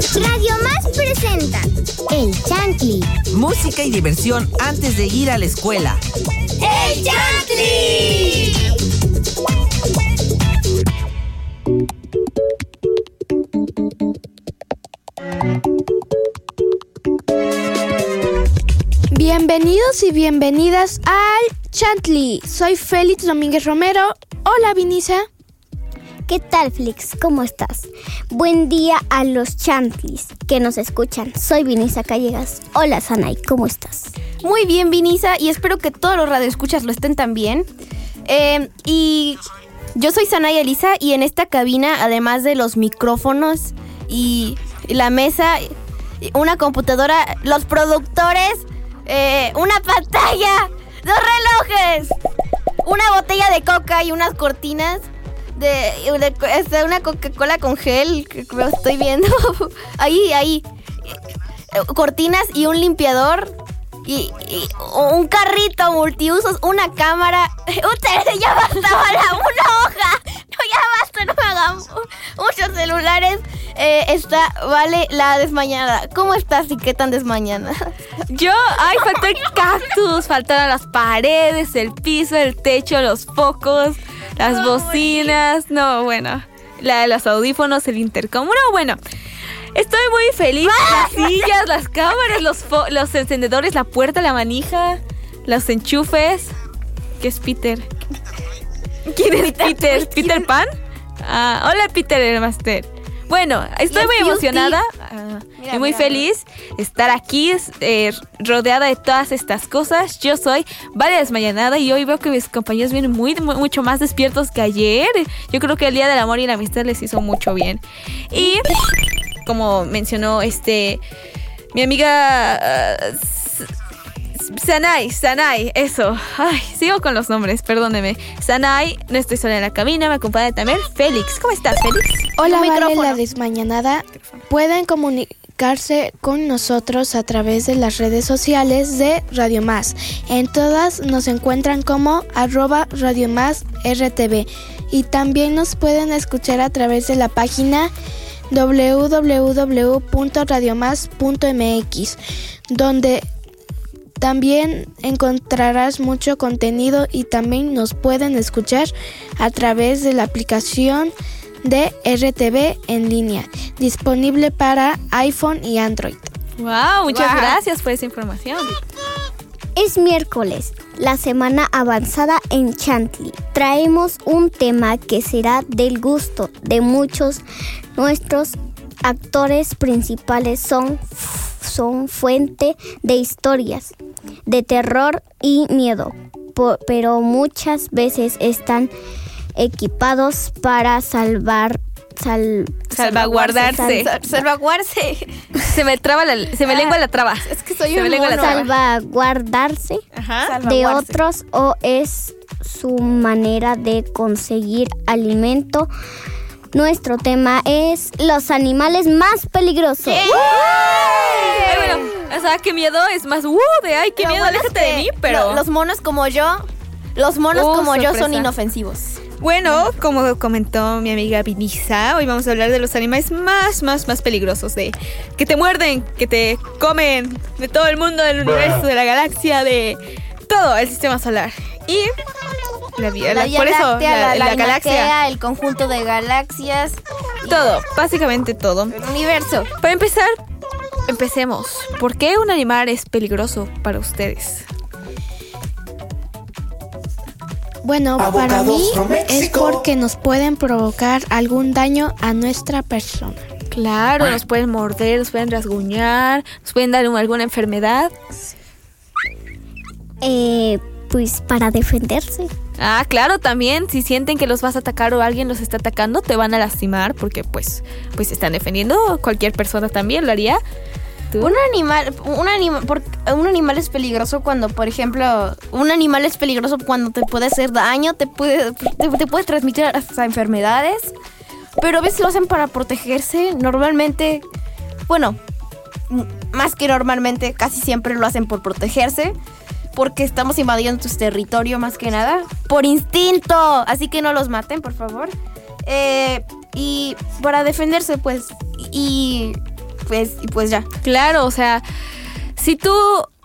Radio Más presenta El Chantli. Música y diversión antes de ir a la escuela. ¡El Chantli! Bienvenidos y bienvenidas al Chantli. Soy Félix Domínguez Romero. Hola, Vinisa. ¿Qué tal, Flix? ¿Cómo estás? Buen día a los chantlis que nos escuchan. Soy Vinisa Callegas. Hola, Sanay, ¿cómo estás? Muy bien, Vinisa, y espero que todos los radioescuchas lo estén también. Eh, y yo soy Sanay Elisa, y en esta cabina, además de los micrófonos y la mesa, una computadora, los productores, eh, una pantalla, dos relojes, una botella de coca y unas cortinas de, este, una Coca-Cola con gel, que lo estoy viendo. ahí, ahí. Cortinas y un limpiador. Y, un carrito multiusos, una cámara. Ustedes ya bastaba la, una hoja. No, ya basta, no hagan mu- muchos celulares. Eh, está, vale, la desmañada. ¿Cómo estás y qué tan desmañada? Yo, ay, faltó cactus, faltaron las paredes, el piso, el techo, los focos, las bocinas. No, bueno, la, los audífonos, el intercom. No, bueno, estoy muy feliz. Las sillas, las cámaras, los, los encendedores, la puerta, la manija, los enchufes. ¿Qué es Peter? ¿Quién es Peter? ¿Peter Pan? Ah, hola, Peter el Master. Bueno, estoy muy emocionada ah, Mira, y muy mira, feliz de estar aquí eh, rodeada de todas estas cosas. Yo soy Vale Desmayanada y hoy veo que mis compañeros vienen muy, muy- mucho más despiertos que ayer. Yo creo que el Día del Amor y la Amistad les hizo mucho bien. Y como mencionó este mi amiga ah, Sanai, Sanai, eso. Ay, sigo con los nombres, perdóneme. Sanai, no estoy sola en la cabina, me acompaña también Félix. ¿Cómo estás, Félix? Hola, Vale la Desmañanada. Pueden comunicarse con nosotros a través de las redes sociales de Radio Más. En todas nos encuentran como arroba Radio Más RTV. Y también nos pueden escuchar a través de la página www.radiomás.mx, donde también encontrarás mucho contenido y también nos pueden escuchar a través de la aplicación de RTV en línea, disponible para iPhone y Android. Wow, muchas Wow. gracias por esa información. Es miércoles, la semana avanzada en Chantley. Traemos un tema que será del gusto de muchos. Nuestros actores principales son, son fuente de historias de terror y miedo, pero muchas veces están equipados para salvar... Sal, Salvaguardarse. sal- Salvaguarse. Se me traba la, se me lengua la traba. Es que soy Se un mono. salvaguardarse Ajá. de otros o es su manera de conseguir alimento. Nuestro tema es los animales más peligrosos. Ay, bueno, o sea, qué miedo es más, uh, de ay, qué Lo miedo, bueno es aléjate de mí, pero... lo- los monos como yo, los monos Uh, como yo son inofensivos. Bueno, como comentó mi amiga Vinisa, hoy vamos a hablar de los animales más, más, más peligrosos, de que te muerden, que te comen, de todo el mundo, del universo, de la galaxia, de todo el sistema solar. Y la, vía- La la- Vía por eso, Láctea, la, la, la la galaxia, el conjunto de galaxias, todo, básicamente todo. el universo. Para empezar, empecemos. ¿Por qué un animal es peligroso para ustedes? Bueno, para mí es porque nos pueden provocar algún daño a nuestra persona. Claro, nos pueden morder, nos pueden rasguñar, nos pueden dar un- alguna enfermedad. Eh, pues para defenderse. Ah, claro, también si sienten que los vas a atacar o alguien los está atacando, te van a lastimar porque pues pues se están defendiendo. Cualquier persona también lo haría. ¿Tú? Un animal, un animal, un animal es peligroso cuando, por ejemplo, un animal es peligroso cuando te puede hacer daño, te puede, te, te puede transmitir hasta enfermedades. Pero a veces lo hacen para protegerse. Normalmente, bueno, más que normalmente, casi siempre lo hacen por protegerse. Porque estamos invadiendo tu territorio más que nada. Por instinto. Así que no los maten, por favor. Eh, y para defenderse, pues. Y pues, y pues ya. Claro, o sea, si tú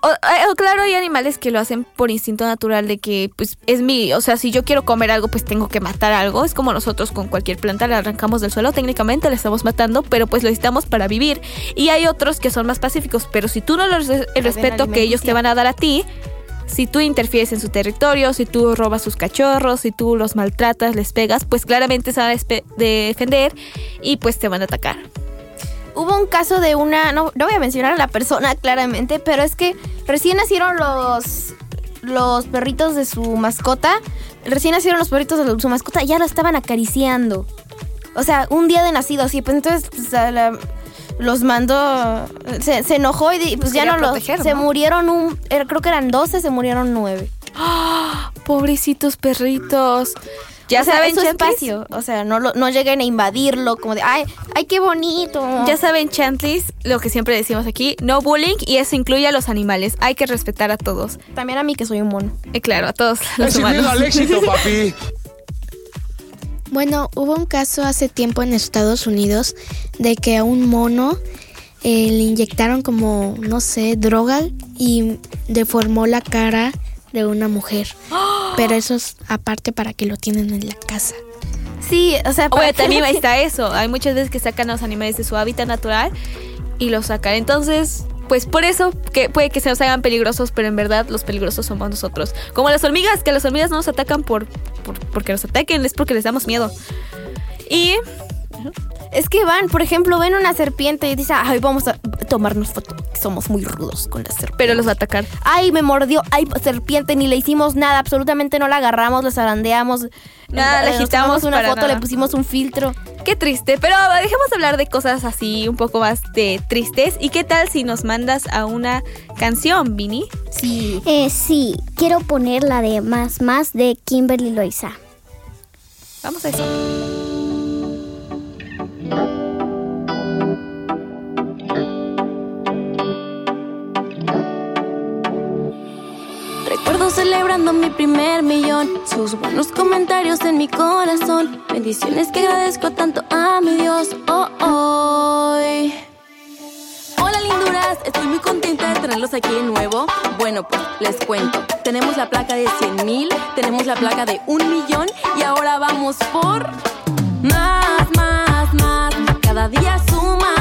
o, eh, o claro, hay animales que lo hacen por instinto natural de que, pues, es mi, o sea, si yo quiero comer algo, pues tengo que matar algo. Es como nosotros con cualquier planta la arrancamos del suelo, técnicamente la estamos matando, pero pues lo necesitamos para vivir. Y hay otros que son más pacíficos, pero si tú no des el respeto que ellos te van a dar a ti, si tú interfieres en su territorio, si tú robas sus cachorros, si tú los maltratas, les pegas, pues claramente se van a defender y pues te van a atacar. Hubo un caso de una, no, no voy a mencionar a la persona claramente, pero es que recién nacieron los, los perritos de su mascota, recién nacieron los perritos de su mascota y ya lo estaban acariciando. O sea, un día de nacido, así, pues entonces pues, a la- los mandó, se, se enojó y di- pues ya no los, proteger, se ¿no? murieron un, era- creo que eran 12, se murieron 9. Pobrecitos perritos. Ya o sea, saben, es su Chantlis? espacio, o sea, no, lo- no lleguen a invadirlo, como de, ay, ay, qué bonito. Ya saben, Chantlis, lo que siempre decimos aquí, no bullying y eso incluye a los animales. Hay que respetar a todos. También a mí que soy un mono. Y claro, a todos los Es miedo humanos. al éxito, papi. Bueno, hubo un caso hace tiempo en Estados Unidos de que a un mono eh, le inyectaron como, no sé, droga y deformó la cara de una mujer. Pero eso es aparte para que lo tienen en la casa. Sí, o sea, para Bueno, también está eso. Hay muchas veces que sacan a los animales de su hábitat natural y los sacan. Entonces, pues por eso que puede que se nos hagan peligrosos, pero en verdad los peligrosos somos nosotros. Como las hormigas, que las hormigas no nos atacan por, por porque nos ataquen, es porque les damos miedo. Y Es que van, por ejemplo, ven una serpiente y dicen, ay, vamos a tomarnos foto. Somos muy rudos con la serpiente. pero los va a atacar. Ay, me mordió, ay, serpiente, ni le hicimos nada, absolutamente no la agarramos, la zarandeamos. Nada, nos agitamos una para foto, nada. le pusimos un filtro. Qué triste, pero dejemos de hablar de cosas así un poco más de tristes. ¿Y qué tal si nos mandas a una canción, Vini? Sí. Eh, sí, quiero poner la de Más Más de Kimberly Loiza. Vamos a eso. Celebrando mi primer millón, sus buenos comentarios en mi corazón, bendiciones que agradezco tanto a mi Dios. Oh, hoy. Hola linduras, estoy muy contenta de tenerlos aquí de nuevo. Bueno, pues les cuento. Tenemos la placa de 100 mil, tenemos la placa de un millón y ahora vamos por más, más, más. Cada día sumamos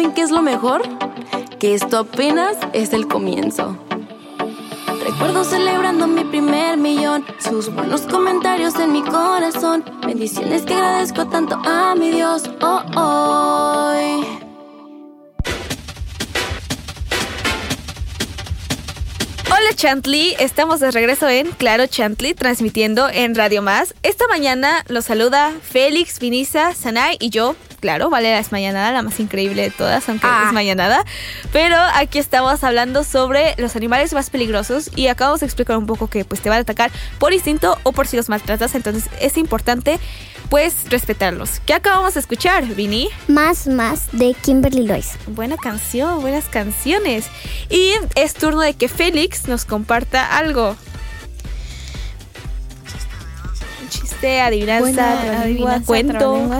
saben qué es lo mejor? Que esto apenas es el comienzo. Recuerdo celebrando mi primer millón, sus buenos comentarios en mi corazón, bendiciones que agradezco tanto a mi Dios. Oh, hoy. Hola Chantley, estamos de regreso en Claro Chantley, transmitiendo en Radio Más. Esta mañana los saluda Félix, Vinisa, Sanay y yo, claro, vale la desmayanada, la más increíble de todas, aunque Ah. es desmayanada. Pero aquí estamos hablando sobre los animales más peligrosos y acabamos de explicar un poco que pues te van a atacar por instinto o por si los maltratas, entonces es importante pues respetarlos. ¿Qué acabamos de escuchar, Vini? Más, más de Kimberly Lois. Buena canción, buenas canciones. Y es turno de que Félix nos comparta algo. Un chiste, adivinanza, Buena adivinanza, cuento.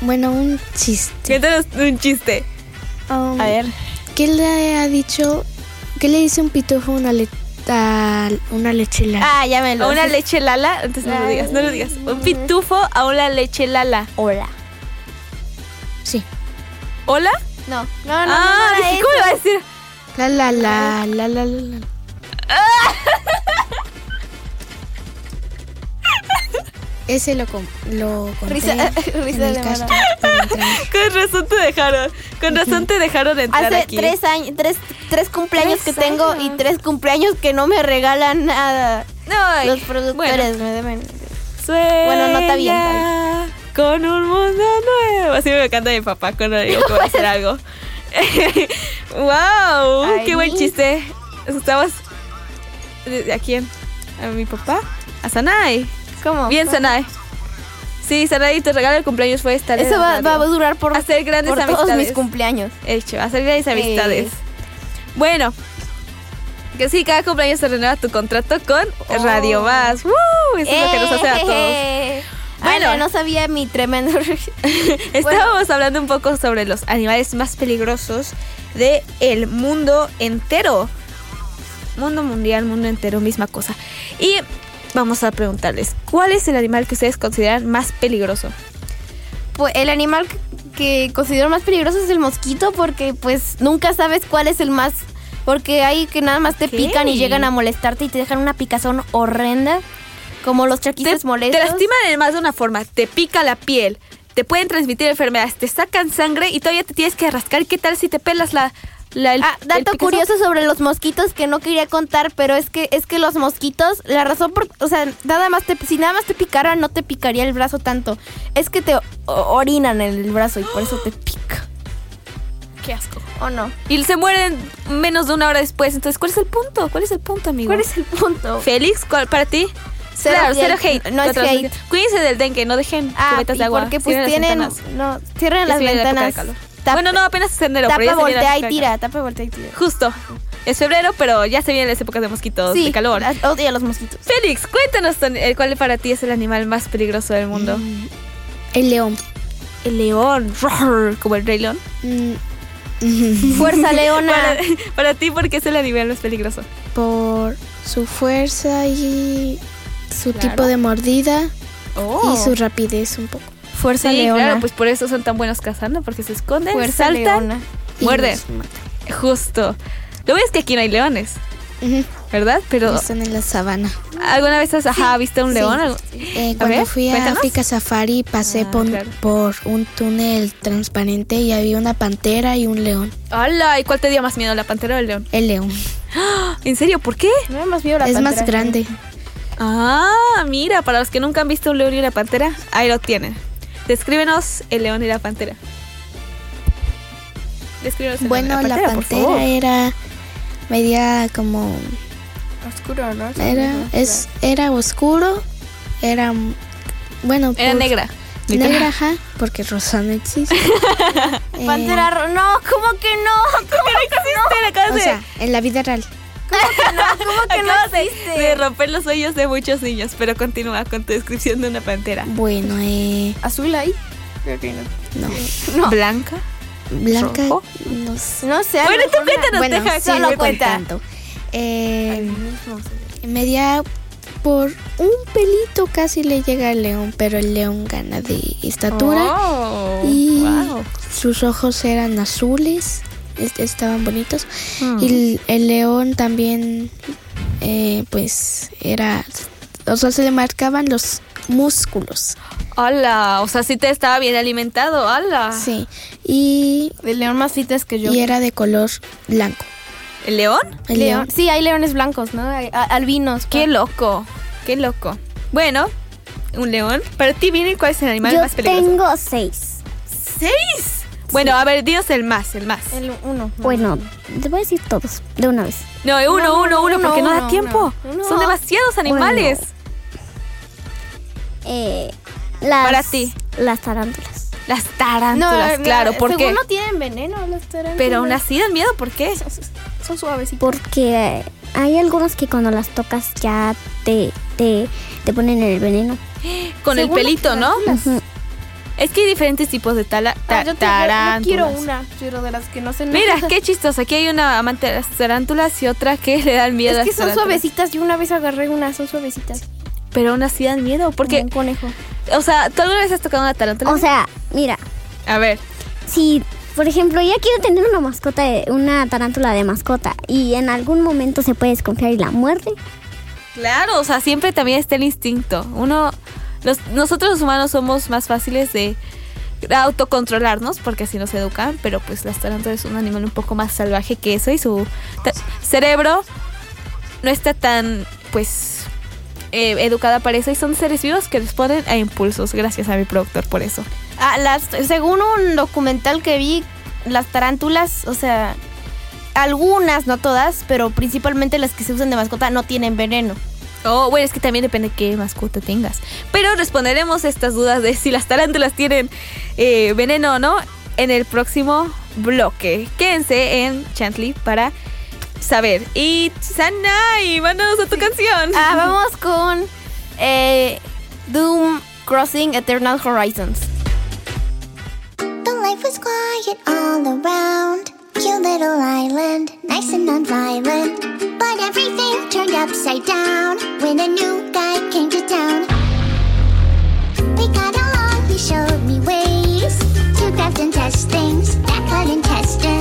Bueno, un chiste. Cuéntanos un chiste. Um, A ver. ¿Qué le ha dicho? ¿Qué le dice un pitufo a una, le a una lechela? Ah, ya me lo A una leche lala, entonces no lo digas, no lo digas. Un pitufo a una leche lala. Hola. Sí. ¿Hola? No, no, no, ah, no, no, dije, ¿cómo le va a decir? La la la la la la. la. Ese lo, com- lo conté Risa- en risa el para entrar. Con razón te dejaron. Con razón te dejaron entrar Hace aquí. tres años, tres, tres cumpleaños Tres que tengo y tres cumpleaños que no me regalan nada. Ay, Los productores me deben. Sueña Bueno, no está bien, Con un mundo nuevo. Así me canta mi papá cuando digo que voy a hacer algo. ¡Wow! Ay. ¡Qué buen chiste! Estamos. ¿A quién? ¿A mi papá? ¿A Sanai? ¿Cómo? Bien. Sanai. Sí, Sanai, tu regalo de cumpleaños fue estar en Eso va, va a durar por, Hacer grandes por todos amistades. mis cumpleaños. Hecho, hacer grandes Eh. amistades. Bueno, que sí, cada cumpleaños se renueva tu contrato con Oh. Radio Más. ¡Woo! Eso es lo que nos hace a todos. Eh, Bueno. Bueno, no sabía mi tremendo. Estábamos hablando un poco sobre los animales más peligrosos del el mundo entero. Mundo mundial, mundo entero, misma cosa. Y vamos a preguntarles, ¿cuál es el animal que ustedes consideran más peligroso? Pues el animal que- considero más peligroso es el mosquito porque pues nunca sabes cuál es el más porque hay que nada más te pican y llegan a molestarte y te dejan una picazón horrenda como los chaquitos molestos. te lastiman en más de una forma, te pica la piel, te pueden transmitir enfermedades, te sacan sangre y todavía te tienes que rascar. ¿Qué tal si te pelas la... la el- Ah, dato curioso sobre los mosquitos que no quería contar, pero es que es que los mosquitos, la razón por, o sea, nada más te, si nada más te picara no te picaría el brazo tanto, es que te orinan el brazo y por eso te pica. Qué asco. ¿O no? Y se mueren menos de una hora después. Entonces, ¿cuál es el punto? ¿Cuál es el punto, amigo? ¿Cuál es el punto? Félix, ¿cuál para ti? Cero claro, hate. cero hate. No es hate. Cuídense del dengue, no dejen Ah, cubetas de agua. porque pues Cierren las tienen, ventanas. no, cierren las ventanas. Bueno, no, apenas es enero, Tapa, voltea y tira, tapa, voltea y tira. Justo. Es febrero, pero ya se vienen las épocas de mosquitos, Sí, de calor. odio a los mosquitos. Félix, cuéntanos eh, cuál para ti es el animal más peligroso del mundo. El león. El león, roar, como el rey león. Mm, Fuerza leona. Para, para ti, ¿por qué es el animal más peligroso? por su fuerza y su Claro. tipo de mordida Oh. y su rapidez un poco. Fuerza Sí, leona. claro, pues por eso son tan buenos cazando, porque se esconden, Fuerza saltan, leona. Muerden. Justo. Lo ves que aquí no hay leones. ¿verdad? Pero Están en la sabana. ¿alguna vez has ajá, visto un Sí. león? Algo- Eh, A cuando ver, fui a cuéntanos. África Safari pasé Ah, por, claro. por un túnel transparente y había una pantera y un león. ¡Hala! ¿Y cuál te dio más miedo, la pantera o el león? El león. ¿En serio? ¿Por qué? No me más miedo la es más pantera. grande. Ah, mira, para los que nunca han visto un león y una pantera, ahí lo tienen. Descríbenos el león y la pantera. Descríbenos el Bueno, león y la por pantera favor. era medía como Oscuro, ¿no? era es era oscuro, era bueno, Era por- negra. literal. Negra, ajá, porque rosa no existe. Eh, Pantera No, ¿cómo que no? ¿Cómo que Te la acabas o de- sea, en la vida real. No? ¿Cómo que no acabas de- existe? de romper los sueños de muchos niños, pero continúa con tu descripción de una pantera. Bueno, eh, ¿Azul ahí? Creo que no. no. Blanca. Blanca, ¿Rojo? no sé. No sé. Bueno, tú cuéntanos, Bueno, deja sí, solo cuenta. contando. Eh, medía por un pelito casi le llega al león, pero el león gana de estatura. Oh, y wow. sus ojos eran azules, estaban bonitos. Hmm. Y el, el león también, eh, pues, era, o sea, se le marcaban los músculos. Hola, o sea, sí te estaba bien alimentado, hola. Sí, y, El león más fitas que yo. y era de color blanco. ¿El león? El León. león. Sí, hay leones blancos, ¿no? Hay- a- albinos. Qué loco, qué loco. Bueno, un león. Para ti, Vini, ¿cuál es el animal Yo más peligroso? tengo seis. ¿Seis? Bueno, a ver, dinos el más, el más. El uno. Bueno, te voy a decir todos de una vez. No, uno, No, uno, no, uno, uno, porque no da tiempo. uno, uno. Son demasiados animales. Eh, las, Para ti. Las tarántulas. Las tarántulas, claro, ¿por qué? Según no tienen veneno las tarántulas. Pero aún así dan miedo, ¿por qué? Son suavecitas. Porque hay algunos que cuando las tocas ya te, te, te ponen el veneno. Con el Según pelito, ¿no? Ujú. Es que hay diferentes tipos de tala, ta- Ah, yo, te- yo- yo tarántulas. quiero una, pero de las que no sé nada. Mira, qué chistoso. Aquí hay una amante de las tarántulas y otra que le dan miedo a Es que las son tarántulas. suavecitas. Yo una vez agarré una, son suavecitas. Pero aún así dan miedo. Como Porque, un conejo. o sea, ¿tú alguna vez has tocado una tarántula? O sea, mira, a ver. si por ejemplo ya quiero tener una mascota, de- una tarántula de mascota y en algún momento se puede desconfiar y la muerde, Claro, o sea, siempre también está el instinto. Uno, nosotros los humanos somos más fáciles de autocontrolarnos porque así nos educan, pero pues las tarántulas es un animal un poco más salvaje que eso y su cerebro no está tan, pues, eh, educada para eso y son seres vivos que responden a impulsos. Gracias a mi productor por eso. Ah, las, según un documental que vi, las tarántulas, o sea, algunas, no todas, pero principalmente las que se usan de mascota no tienen veneno. Oh, bueno, es que también depende qué mascota tengas. Pero responderemos estas dudas de si las tarántulas tienen eh, veneno o no en el próximo bloque. Quédense en Chantley para saber. Y Sanai, mándanos a tu canción. Ah, vamos con eh, Doom Crossing Eternal Horizons. The life was quiet all around. Cute little island, nice and non-violent. But everything turned upside down when a new guy came to town. We got along, he showed me ways to craft and test things that cut intestines.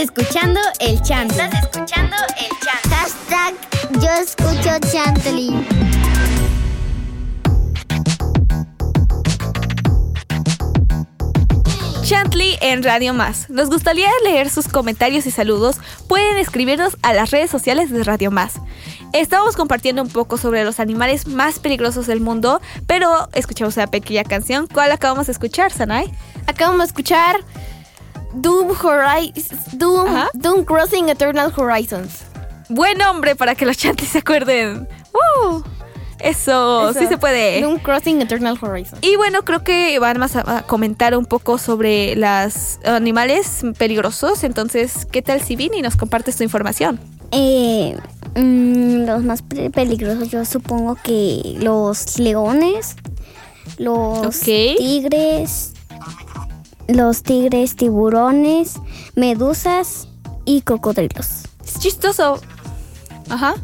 Escuchando el chant. Estás escuchando el chant. Hashtag yo escucho Chantley. Chantley en Radio Más. Nos gustaría leer sus comentarios y saludos. Pueden escribirnos a las redes sociales de Radio Más. Estamos compartiendo un poco sobre los animales más peligrosos del mundo, pero escuchamos una pequeña canción. ¿Cuál acabamos de escuchar, Sanai? Acabamos de escuchar Doom Horizons. Doom. Doom Crossing Eternal Horizons. Buen nombre para que los chantis se acuerden. ¡Uh! Eso, sí se puede. Doom Crossing Eternal Horizons. Y bueno, creo que van más a, a comentar un poco sobre los animales peligrosos. Entonces, ¿qué tal si Vini nos compartes tu información? Eh, mm, los más pe- peligrosos yo supongo que los leones, los tigres, los tigres, tiburones, medusas y cocodrilos. Es chistoso. Ajá.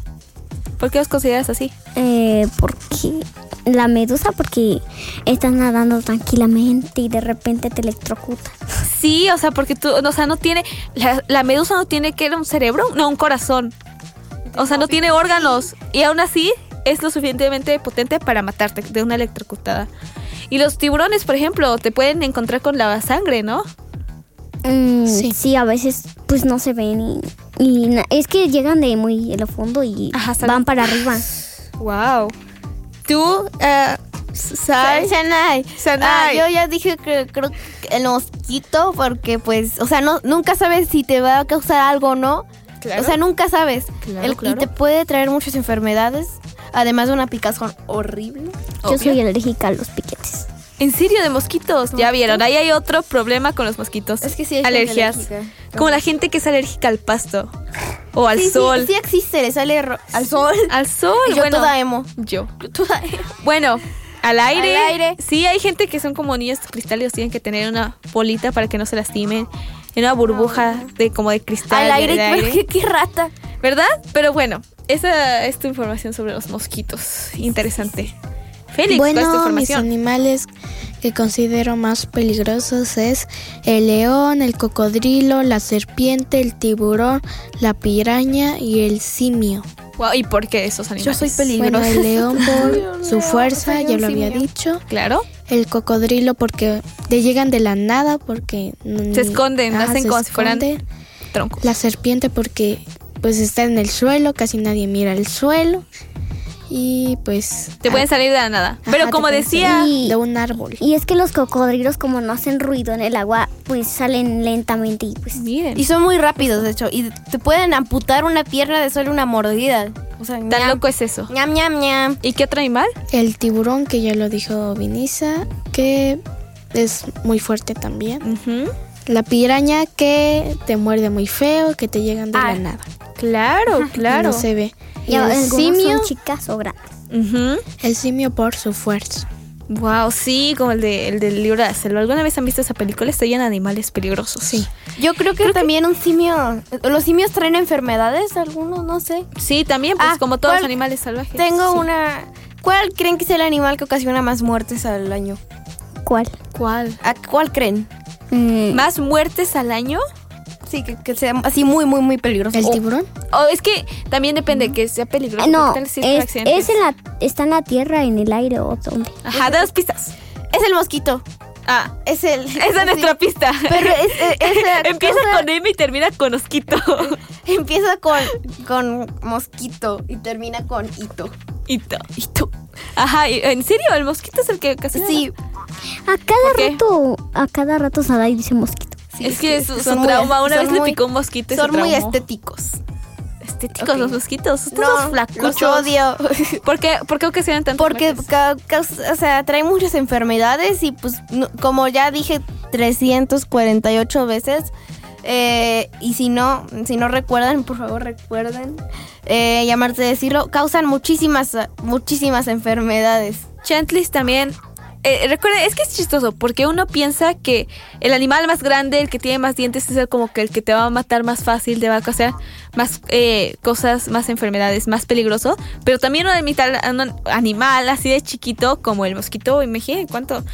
¿Por qué los consideras así? Eh, porque la medusa porque estás nadando tranquilamente y de repente te electrocuta. Sí, o sea, porque tú, o sea, no tiene, la, la medusa no tiene que era un cerebro, no, un corazón. O sea, no tiene órganos. Y aún así es lo suficientemente potente para matarte de una electrocutada. Y los tiburones, por ejemplo, te pueden encontrar con la sangre, ¿no? Mm, Sí. sí. a veces pues no se ven y, es que llegan de muy en lo fondo y Ajá, van para arriba. Wow. Tú, Sai, Sanai. Sanai. Ah, yo ya dije que creo que el mosquito porque pues, o sea, no nunca sabes si te va a causar algo o no. Claro. O sea, nunca sabes. Claro, El- claro. Y te puede traer muchas enfermedades, además de una picazón horrible. Yo soy alérgica a los piquetes. En serio, de mosquitos. Ya vieron, ahí hay otro problema con los mosquitos. Es que sí hay Alergias. Como la gente que es alérgica al pasto. O al Sí, sí, sol. Sí, existe, le sale al sol. Al sol. Y yo bueno, toda emo. Yo. Yo toda emo. Bueno, al aire. Al aire. Sí, hay gente que son como niños cristales, tienen que tener una bolita para que no se lastimen. En una burbuja de como de cristal. Al aire, de aire. ¿Qué, qué rata. ¿Verdad? Pero bueno, esa es tu información sobre los mosquitos. Interesante. Félix, ¿cuál es tu Bueno, mis información? animales que considero más peligrosos es el león, el cocodrilo, la serpiente, el tiburón, la piraña y el simio. Wow, ¿Y por qué esos Yo animales? soy Bueno, peligrosa. el león por su fuerza, ya lo había dicho. Claro. El cocodrilo porque te llegan de la nada porque Se esconden, Ajá, hacen se como si fueran troncos. La serpiente porque pues está en el suelo, casi nadie mira el suelo y pues Te pueden salir de la nada. Pero como decía, de un árbol. Y es que los cocodrilos como no hacen ruido en el agua, pues salen lentamente y pues miren, Y son muy rápidos, de hecho. Y te pueden amputar una pierna de solo una mordida. O sea, tan ñam, loco es eso. ñam, ñam, ñam. ¿Y qué otro animal? El tiburón, que ya lo dijo Vinisa, que es muy fuerte también. La piraña, que te muerde muy feo, que te llegan de Ah, la nada. Claro, claro. No se ve. Y el algunos simio, son chicas o grandes. El simio por su fuerza. Wow, sí, como el, de, el del libro de la selva. ¿Alguna vez han visto esa película? Está llena de animales peligrosos. Sí. Yo creo que también un simio. Los simios traen enfermedades, algunos, no sé. Sí, también, pues Ah, como todos los animales salvajes. Tengo Sí. una. ¿Cuál creen que es el animal que ocasiona más muertes al año? ¿Cuál? ¿Cuál? ¿A cuál creen? Mm, ¿Más muertes al año? Sí, que, que sea así muy, muy, muy peligroso. ¿El tiburón? O es que también depende que sea peligroso. no, ¿Qué tal si es es, en la, está en la tierra, en el aire o donde. Ajá, de las pistas. Es el mosquito. Ah, Es el. esa es nuestra pista. Pero es, es- es- Empieza con M y termina con Osquito. Empieza con, con mosquito y termina con hito. Hito. Hito. Ajá, ¿y- ¿en serio? ¿El mosquito es el que casi Sí, A cada rato, a cada rato Sadai dice mosquito. Sí, es que su, su son muy- trauma, una son vez le picó un mosquito y se Son muy estéticos. Estéticos los mosquitos. Estos No, flacuchos. los odio. ¿Por qué, ¿Por qué ocasionan tanto Porque ca- causa- o sea, trae muchas enfermedades y pues no- como ya dije 348 veces eh, y si no si no recuerdan por favor recuerden eh, llamarte decirlo causan muchísimas muchísimas enfermedades Chantlis también. Eh, recuerda, es que es chistoso porque uno piensa que el animal más grande, el que tiene más dientes, es el como que el que te va a matar más fácil, te va a causar más eh, cosas, más enfermedades, más peligroso. Pero también un animal, así de chiquito como el mosquito, imaginen cuánto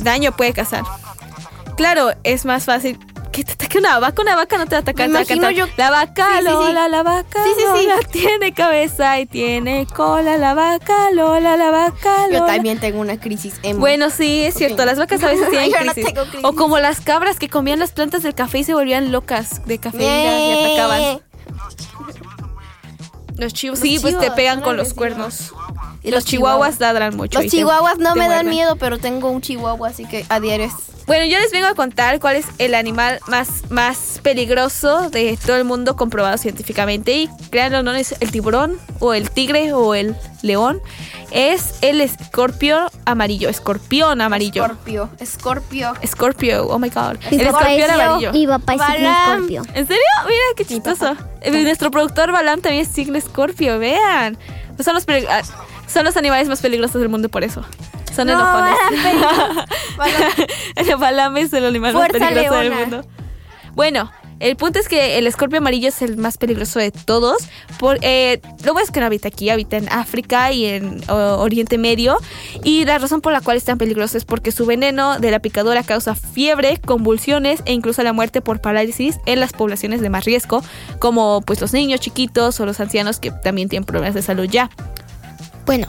daño puede causar. Claro, es más fácil que te ataque una vaca. Una vaca no te va a atacar. Me te va a imagino cantar, yo- La vaca, Sí, sí, sí. Lola, la vaca, Sí, sí, sí. Lola, tiene cabeza y tiene cola. La vaca, Lola, la vaca, yo Lola. también tengo una crisis emo. Bueno, sí, es cierto. Las vacas a veces tienen Yo no crisis. O como las cabras que comían las plantas del café y se volvían locas de cafeína y atacaban. Los chivos, sí, Los pues te chivos, pegan con los cuernos. Y los chihuahuas ladran mucho. los te- chihuahuas no te me dan miedo pero tengo un chihuahua así que a diario es Bueno, yo les vengo a contar cuál es el animal más, más peligroso de todo el mundo comprobado científicamente. Y créanlo, no es el tiburón o el tigre o el león. Es el escorpio amarillo. Escorpión amarillo. Escorpio, escorpio. Escorpio, oh my god. Mi El escorpión es, amarillo. mi papá es escorpio. ¿En serio? Mira, qué chistoso. Eh, Nuestro productor Balam también es signo escorpio, vean. Son los, ah, son los animales más peligrosos del mundo por eso. Son No, enojones. El es el animal Fuerza más peligroso leona. del mundo. Bueno, el punto es que el escorpio amarillo es el más peligroso de todos. Por, eh, lo bueno es que no habita aquí, habita en África y en o, Oriente Medio. Y la razón por la cual es tan peligroso es porque su veneno de la picadura causa fiebre, convulsiones e incluso la muerte por parálisis en las poblaciones de más riesgo, como pues los niños chiquitos o los ancianos que también tienen problemas de salud ya. Bueno,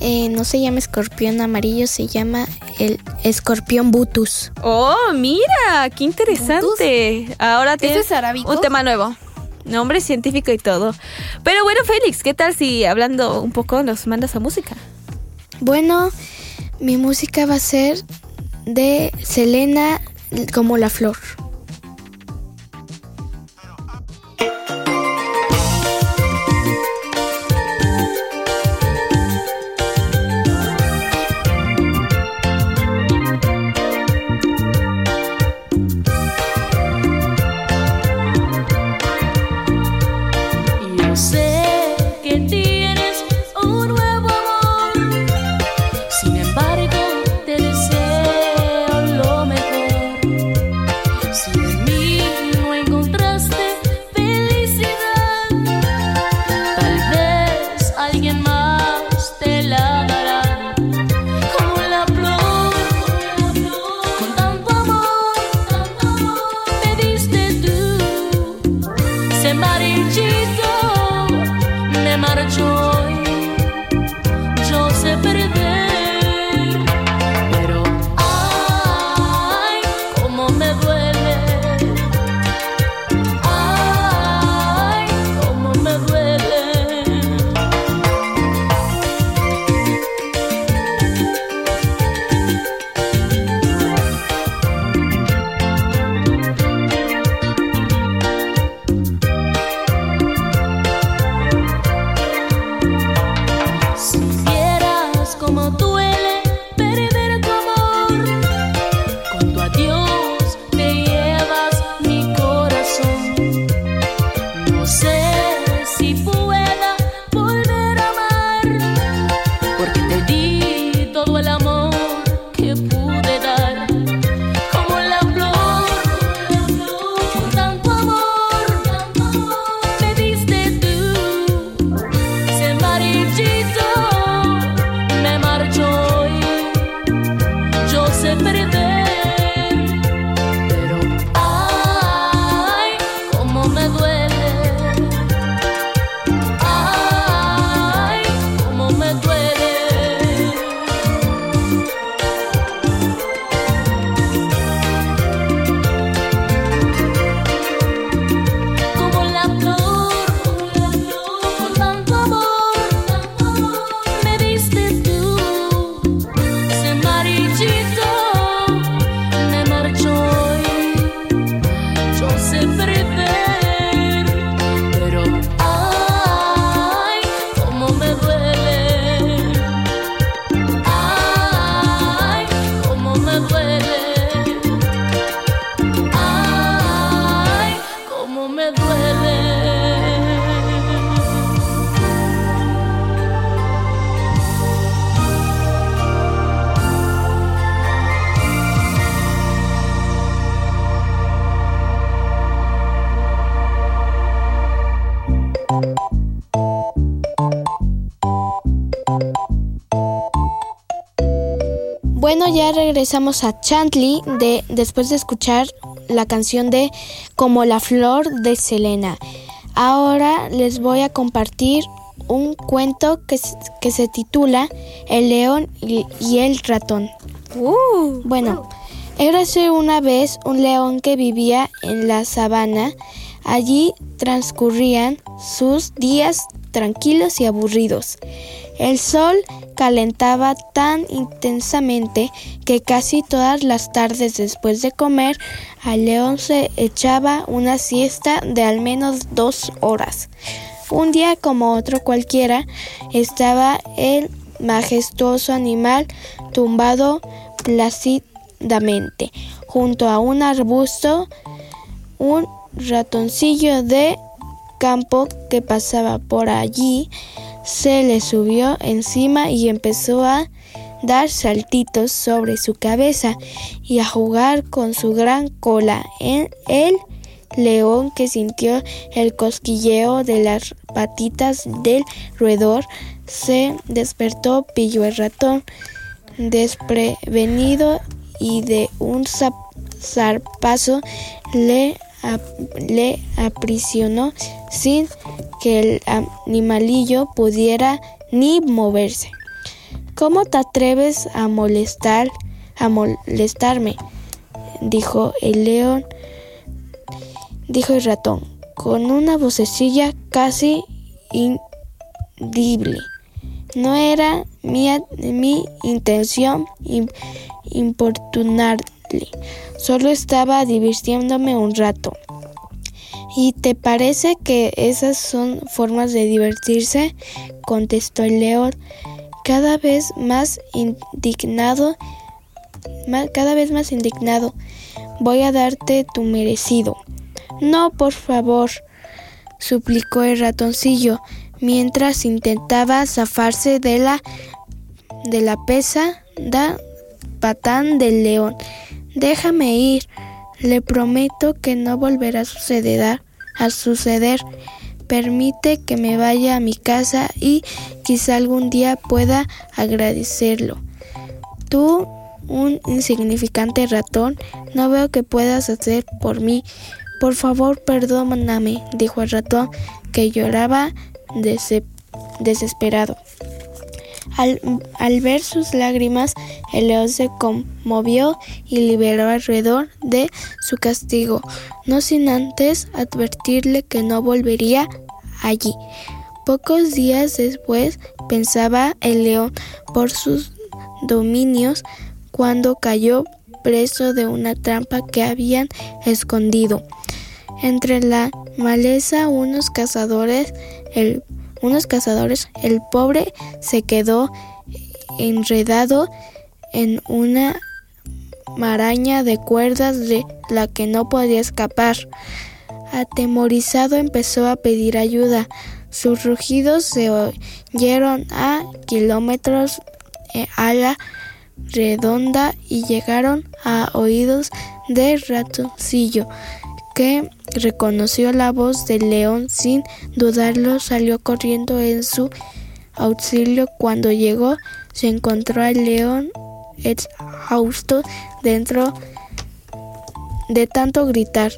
eh, no se llama escorpión amarillo, se llama el escorpión butus. Oh, mira, qué interesante. Ahora tienes es un tema nuevo. Nombre científico y todo. Pero bueno, Félix, ¿qué tal si hablando un poco nos mandas a música? Bueno, mi música va a ser de Selena como la flor. Bueno, ya regresamos a Chantley de, después de escuchar la canción de Como la flor de Selena. Ahora les voy a compartir un cuento que, que se titula El león y, y el ratón. Bueno, érase una vez un león que vivía en la sabana. Allí transcurrían sus días tranquilos y aburridos. El sol calentaba tan intensamente que casi todas las tardes después de comer, al león se echaba una siesta de al menos dos horas. Un día como otro cualquiera, estaba el majestuoso animal tumbado plácidamente junto a un arbusto. Un ratoncillo de campo que pasaba por allí se le subió encima y empezó a dar saltitos sobre su cabeza y a jugar con su gran cola. El león que sintió el cosquilleo de las patitas del roedor se despertó, pilló el ratón desprevenido y de un zarpazo le, le aprisionó sin que el animalillo pudiera ni moverse. ¿Cómo te atreves a molestar, a molestarme? dijo el león, dijo el ratón, con una vocecilla casi indible. No era mi, mi intención im- solo estaba divirtiéndome un rato. ¿Y te parece que esas son formas de divertirse? contestó el león, cada vez más indignado, cada vez más indignado. Voy a darte tu merecido. No, por favor, suplicó el ratoncillo, mientras intentaba zafarse de la de la pesa da patán del león. Déjame ir. Le prometo que no volverá a suceder. A suceder. Permite que me vaya a mi casa y quizá algún día pueda agradecerlo. Tú, un insignificante ratón, no veo que puedas hacer por mí. Por favor, perdóname, dijo el ratón, que lloraba dese- desesperado. Al, ver sus lágrimas, el león se conmovió y liberó al roedor de su castigo, no sin antes advertirle que no volvería allí. Pocos días después pensaba el león por sus dominios cuando cayó preso de una trampa que habían escondido. Entre la maleza unos cazadores, el, unos cazadores, el pobre se quedó enredado en una maraña de cuerdas de la que no podía escapar. Atemorizado empezó a pedir ayuda. Sus rugidos se oyeron a kilómetros eh, a la redonda y llegaron a oídos del ratoncillo, que reconoció la voz del león sin dudarlo, salió corriendo en su auxilio. Cuando llegó, se encontró al león exhausto dentro de tanto gritar.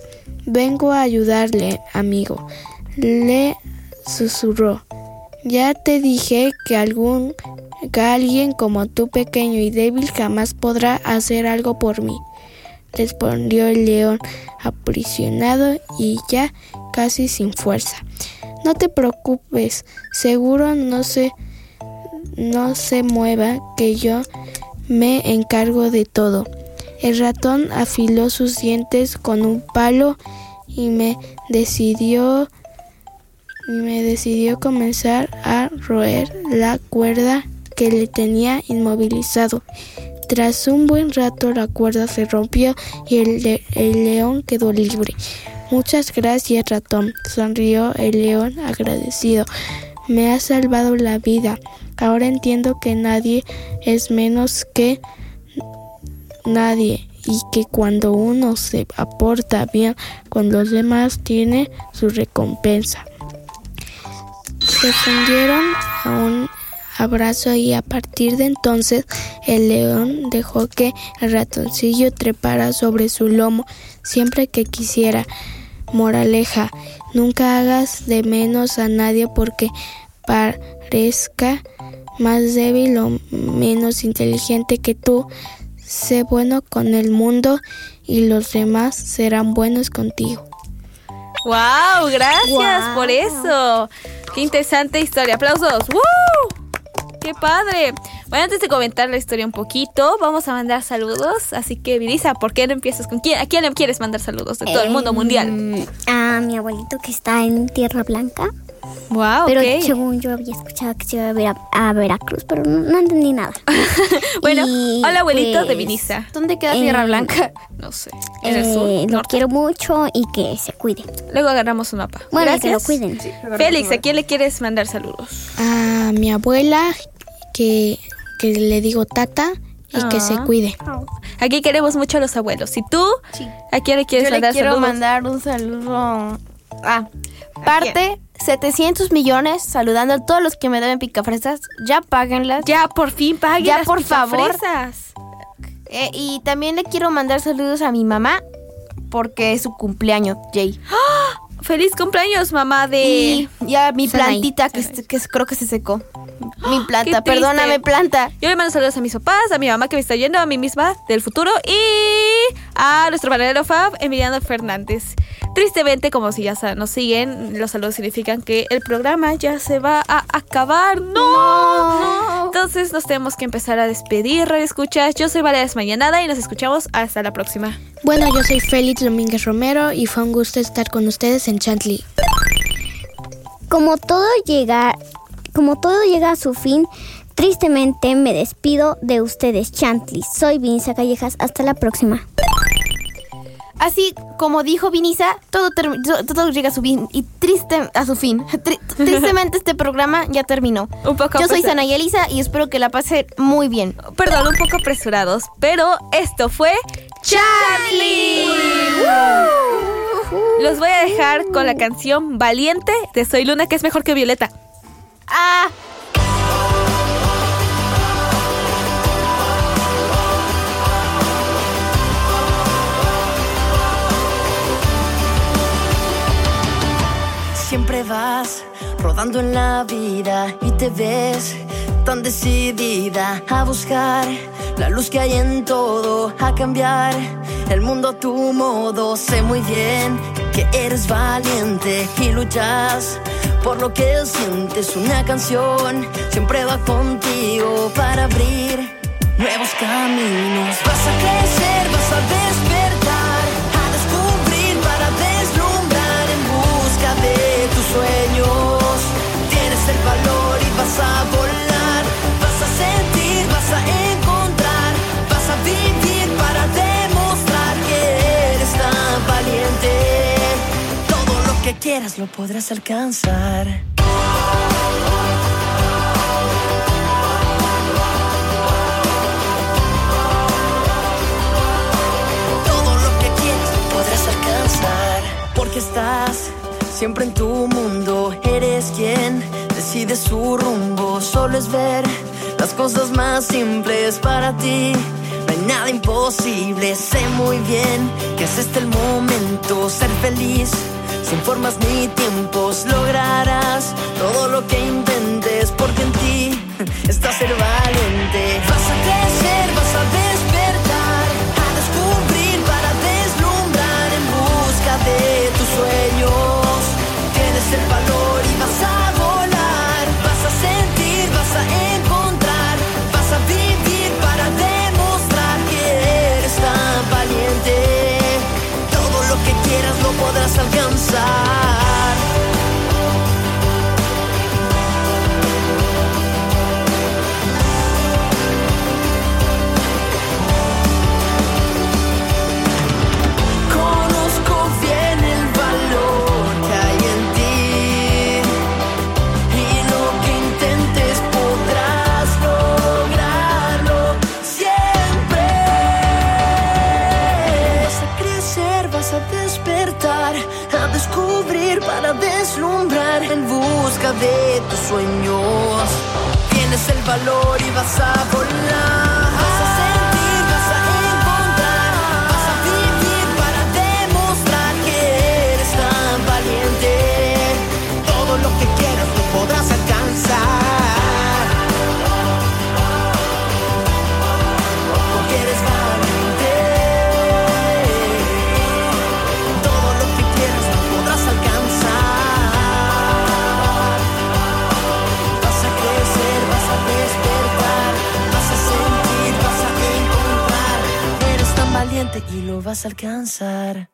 Vengo a ayudarle, amigo. Le susurró. Ya te dije que algún que alguien como tú pequeño y débil jamás podrá hacer algo por mí. Respondió el león aprisionado y ya casi sin fuerza. No te preocupes, seguro no se no se mueva que yo me encargo de todo. El ratón afiló sus dientes con un palo y me decidió y me decidió comenzar a roer la cuerda que le tenía inmovilizado. Tras un buen rato la cuerda se rompió y el, el león quedó libre. Muchas gracias, ratón, sonrió el león agradecido. Me has salvado la vida. Ahora entiendo que nadie es menos que nadie y que cuando uno se aporta bien con los demás tiene su recompensa. Se fundieron a un abrazo y a partir de entonces el león dejó que el ratoncillo trepara sobre su lomo siempre que quisiera. Moraleja, nunca hagas de menos a nadie porque parezca más débil o menos inteligente que tú. Sé bueno con el mundo y los demás serán buenos contigo. ¡Wow! Gracias por eso. Qué interesante historia. ¡Aplausos! ¡Woo! ¡Qué padre! Bueno, antes de comentar la historia un poquito, vamos a mandar saludos. Así que, Virisa, ¿por qué no empiezas con quién? ¿A quién le quieres mandar saludos de todo el mundo Em, mundial? A mi abuelito que está en Tierra Blanca. Wow, Pero según yo había escuchado que se iba a ver a, a Veracruz, pero no, no entendí nada. Bueno, Y, hola abuelito de pues, Vinisa. ¿Dónde queda Eh, Tierra Blanca? No sé. En el sur. Eh, lo norte. quiero mucho y que se cuide. Luego agarramos un mapa. Bueno, Gracias. que lo cuiden. Félix, ¿a quién le quieres mandar saludos? A mi abuela, que, que le digo tata y que se Ah. cuide. Aquí queremos mucho a los abuelos. ¿Y tú? Sí. ¿A quién le quieres Yo le mandar quiero saludos? mandar un saludo a parte 700 millones saludando a todos los que me deben picafresas. Ya páguenlas. Ya, por fin, paguen Ya, las por favor. Eh, y también le quiero mandar saludos a mi mamá porque es su cumpleaños, Jay. Feliz cumpleaños, mamá de... Y, y a mi plantita que, creo que se secó. Mi Qué planta, triste. perdóname, planta. Yo le mando saludos a mis papás, a mi mamá que me está yendo, a mí misma del futuro y a nuestro panelero Fab, Emiliano Fernández. Tristemente, como si ya nos siguen, los saludos significan que el programa ya se va a acabar. ¡No! Entonces nos tenemos que empezar a despedir, Escuchas. Yo soy Valeria Mañanada y nos escuchamos hasta la próxima. Bueno, yo soy Félix Domínguez Romero y fue un gusto estar con ustedes en Chantley. Como todo llega, como todo llega a su fin, tristemente me despido de ustedes, Chantley. Soy Vinza Callejas. Hasta la próxima. Así como dijo Vinisa, todo, todo llega a su fin y triste a su fin. Tri- tristemente este programa ya terminó. Un poco Yo soy apresur- Sana y Elisa y espero que la pasen muy bien. Perdón, un poco apresurados, pero esto fue Charlie. Los voy a dejar con la canción Valiente de Soy Luna, que es mejor que Violeta. Ah, Vas rodando en la vida y te ves tan decidida a buscar la luz que hay en todo, a cambiar el mundo a tu modo. Sé muy bien que eres valiente y luchas por lo que sientes. Una canción siempre va contigo para abrir nuevos caminos. Vas a crecer, vas a despertar, que eres tan valiente. Todo lo que quieras lo podrás alcanzar. todo lo que quieres podrás alcanzar. Porque estás siempre en tu mundo, eres quien decide su rumbo. Solo es ver las cosas más simples para ti. No hay nada imposible, sé muy bien que es este el momento, ser feliz. Sin formas ni tiempos lograrás todo lo que alcanzar.